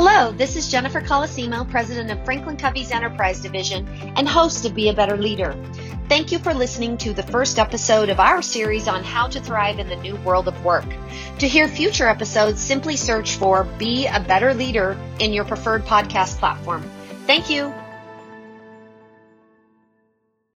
Hello, this is Jennifer Colosimo, President of FranklinCovey's Enterprise Division and host of Be a Better Leader. Thank you for listening to the first episode of our series on how to thrive in the new world of work. To hear future episodes, simply search for Be a Better Leader in your preferred podcast platform. Thank you.